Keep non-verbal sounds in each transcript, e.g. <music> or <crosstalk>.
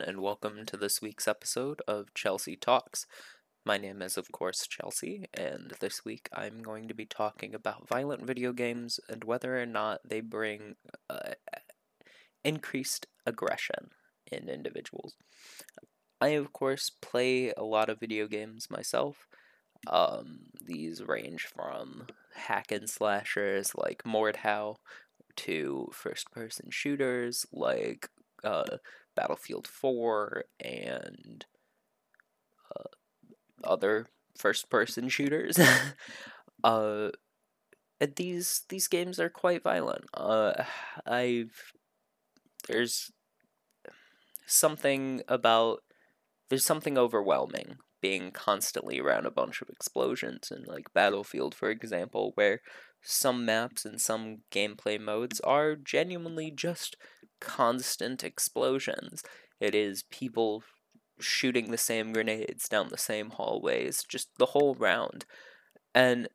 and welcome to this week's episode of Chelsea Talks. My name is, of course, Chelsea, and this week I'm going to be talking about violent video games and whether or not they bring uh, increased aggression in individuals. I, of course, play a lot of video games myself. Um, these range from hack and slashers like Mordhau to first person shooters like uh, Battlefield 4 and uh, other first person shooters. <laughs> uh, these these games are quite violent. Uh, I've there's something about there's something overwhelming being constantly around a bunch of explosions and like Battlefield for example where some maps and some gameplay modes are genuinely just constant explosions. It is people shooting the same grenades down the same hallways, just the whole round. And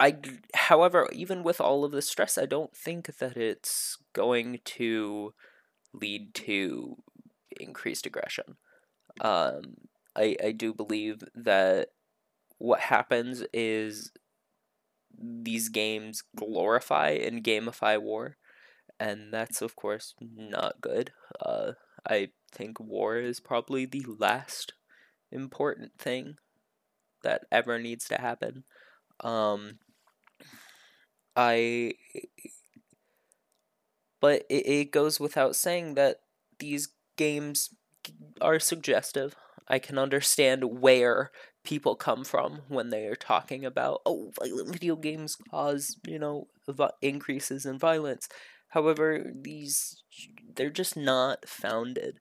I, however, even with all of the stress, I don't think that it's going to lead to increased aggression. Um, I, I do believe that what happens is these games glorify and gamify war and that's of course not good. Uh, I think war is probably the last important thing that ever needs to happen. Um, I, but it, it goes without saying that these games are suggestive. I can understand where people come from when they are talking about oh violent video games cause you know increases in violence However, these they're just not founded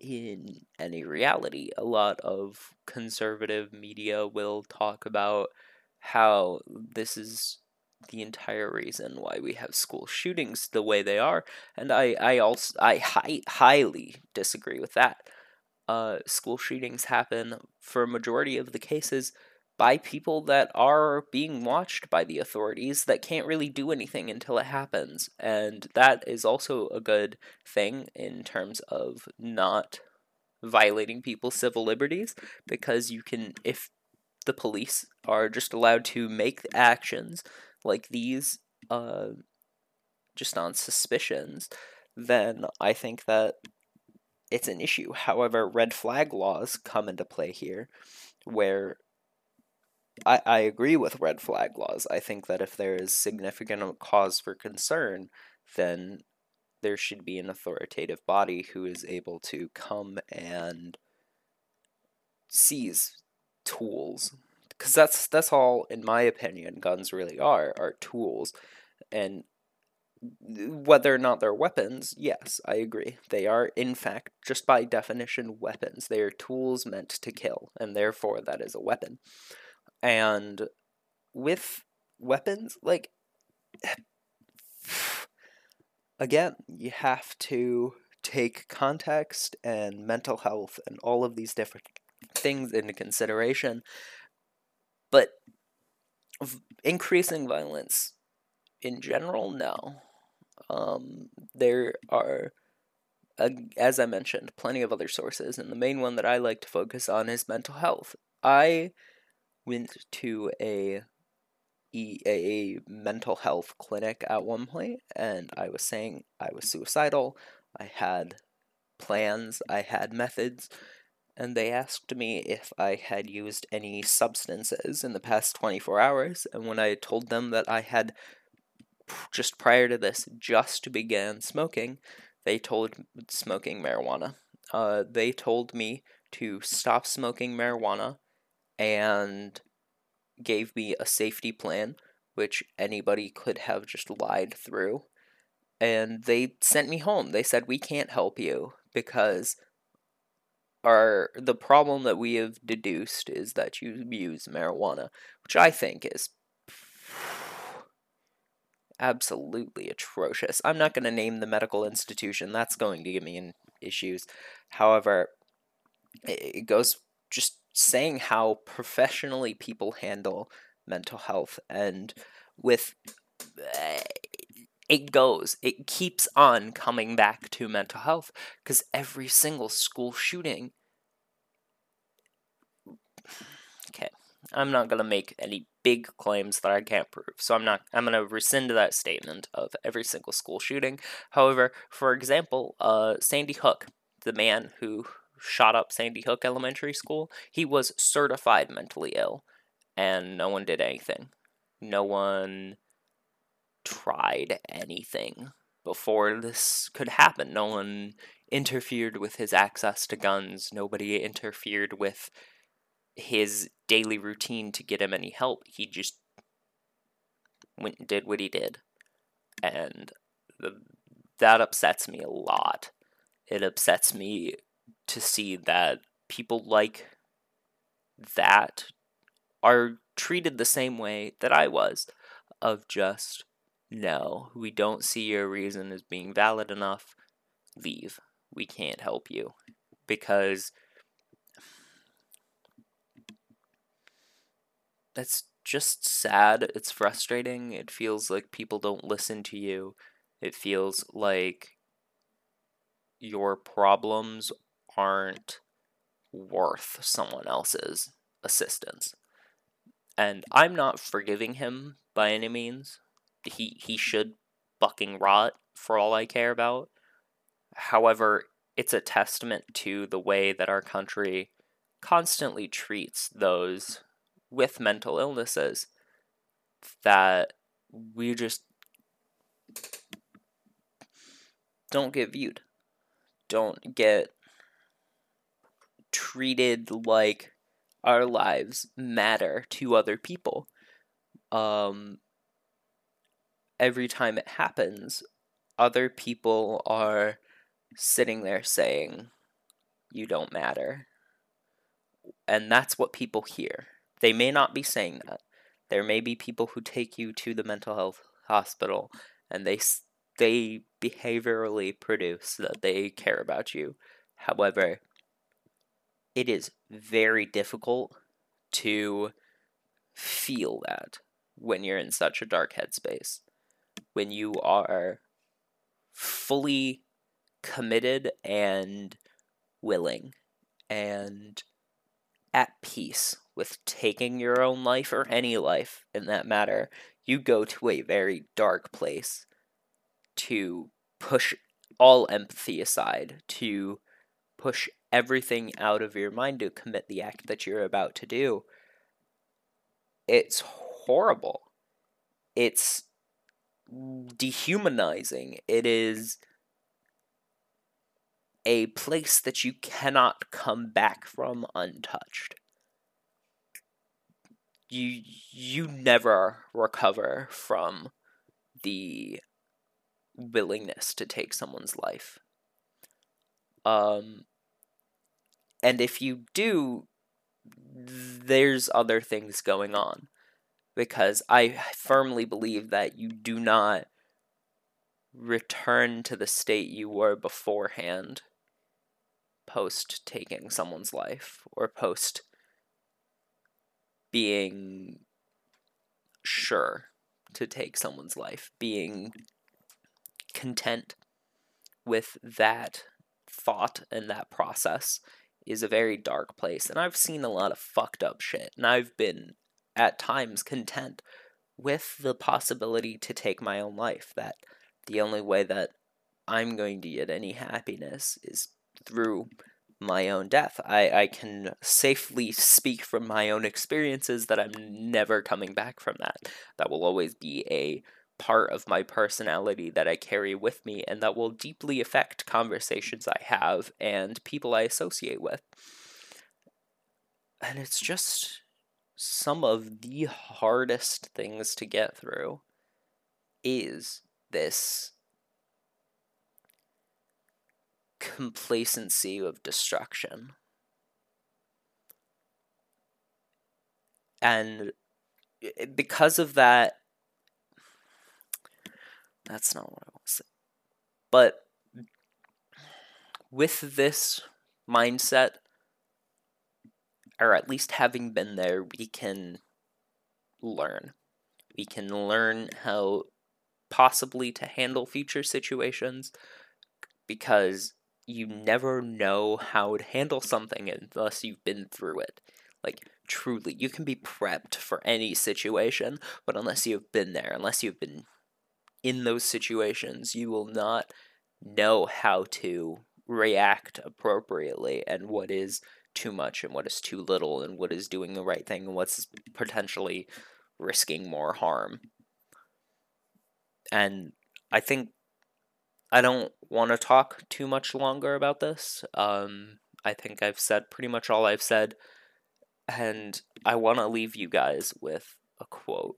in any reality. A lot of conservative media will talk about how this is the entire reason why we have school shootings the way they are, and I I also I hi- highly disagree with that. Uh, school shootings happen for a majority of the cases by people that are being watched by the authorities that can't really do anything until it happens. And that is also a good thing in terms of not violating people's civil liberties because you can, if the police are just allowed to make actions like these, uh, just on suspicions, then I think that it's an issue. However, red flag laws come into play here where I, I agree with red flag laws. I think that if there is significant cause for concern, then there should be an authoritative body who is able to come and seize tools. Because that's that's all in my opinion guns really are are tools. And whether or not they're weapons yes i agree. They are in fact just by definition weapons. They are tools meant to kill and therefore that is a weapon and with weapons, like, <sighs> again, you have to take context and mental health and all of these different things into consideration. But increasing violence in general, no. Um, there are, uh, as I mentioned, plenty of other sources, and the main one that I like to focus on is mental health. I went to a a mental health clinic at one point and I was saying I was suicidal. I had plans, I had methods, and they asked me if I had used any substances in the past 24 hours. And when I told them that I had just prior to this just began smoking, they told smoking marijuana. Uh, they told me to stop smoking marijuana and gave me a safety plan, which anybody could have just lied through. And they sent me home. They said, We can't help you because our the problem that we have deduced is that you use marijuana, which I think is absolutely atrocious. I'm not going to name the medical institution, that's going to give me in issues. However, it goes just saying how professionally people handle mental health and with uh, it goes, it keeps on coming back to mental health because every single school shooting. Okay, I'm not going to make any big claims that I can't prove. So I'm not I'm going to rescind that statement of every single school shooting. However, for example, uh Sandy Hook, the man who shot up Sandy Hook Elementary School, he was certified mentally ill and no one did anything. No one tried anything before this could happen. No one interfered with his access to guns. Nobody interfered with his daily routine to get him any help. He just went and did what he did. And the, that upsets me a lot. It upsets me to see that people like that are treated the same way that I was of just no, we don't see your reason as being valid enough. Leave. We can't help you. Because that's just sad. It's frustrating. It feels like people don't listen to you. It feels like your problems aren't worth someone else's assistance. And I'm not forgiving him by any means he he should fucking rot for all I care about. However, it's a testament to the way that our country constantly treats those with mental illnesses that we just don't get viewed. Don't get treated like our lives matter to other people. Um, every time it happens, other people are sitting there saying, You don't matter. And that's what people hear. They may not be saying that. There may be people who take you to the mental health hospital and they they behaviorally produce that they care about you. However, it is very difficult to feel that when you're in such a dark headspace. When you are fully committed and willing and at peace with taking your own life or any life in that matter, you go to a very dark place to push all empathy aside, to push everything out of your mind to commit the act that you're about to do. It's horrible. It's dehumanizing. It is a place that you cannot come back from untouched. You you never recover from the willingness to take someone's life. Um and if you do there's other things going on. Because I firmly believe that you do not return to the state you were beforehand post taking someone's life or post being sure to take someone's life, being content with that thought and that process is a very dark place. And I've seen a lot of fucked up shit, and I've been at times content with the possibility to take my own life. That the only way that I'm going to get any happiness is through my own death. I, I can safely speak from my own experiences that I'm never coming back from that. That will always be a part of my personality that I carry with me and that will deeply affect conversations I have and people I associate with. And it's just some of the hardest things to get through is this complacency of destruction. And eh, because of that, that's not what I want to say. But with this mindset, or at least having been there, we can learn. We can learn how possibly to handle future situations because you never know how to handle something unless you've been through it. Like, truly, you can be prepped for any situation, but unless you've been there, unless you've been in those situations, you will not know how to react appropriately and what is too much and what is too little and what is doing the right thing and what's potentially risking more harm. And I think I don't want to talk too much longer about this. Um, I think I've said pretty much all I've said, and I want to leave you guys with a quote.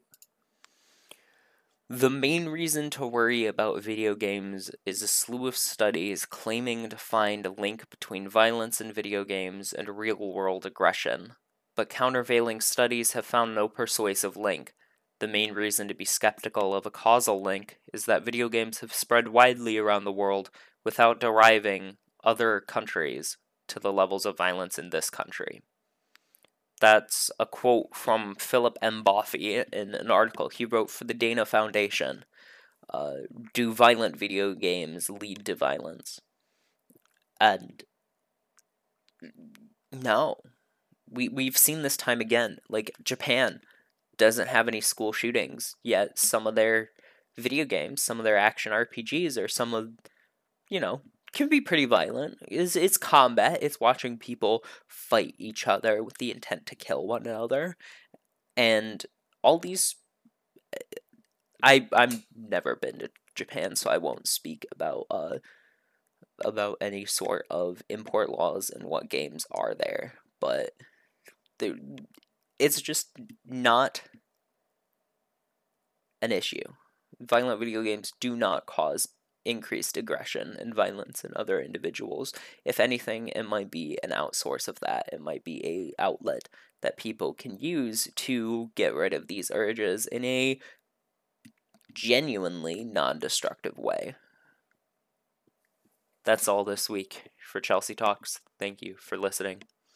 The main reason to worry about video games is a slew of studies claiming to find a link between violence in video games and real world aggression. But countervailing studies have found no persuasive link. The main reason to be skeptical of a causal link is that video games have spread widely around the world without deriving other countries to the levels of violence in this country. That's a quote from Philip M. Boffey in an article he wrote for the Dana Foundation. Uh, do violent video games lead to violence? And no, we we've seen this time again. Like Japan doesn't have any school shootings yet. Some of their video games, some of their action RPGs, or some of you know can be pretty violent. Is it's combat. It's watching people fight each other with the intent to kill one another, and all these. I I'm never been to Japan, so I won't speak about uh about any sort of import laws and what games are there, but it's just not an issue. Violent video games do not cause increased aggression and violence in other individuals. If anything, it might be an outsource of that. It might be a outlet that people can use to get rid of these urges in a genuinely non-destructive way. That's all this week for Chelsea Talks. Thank you for listening.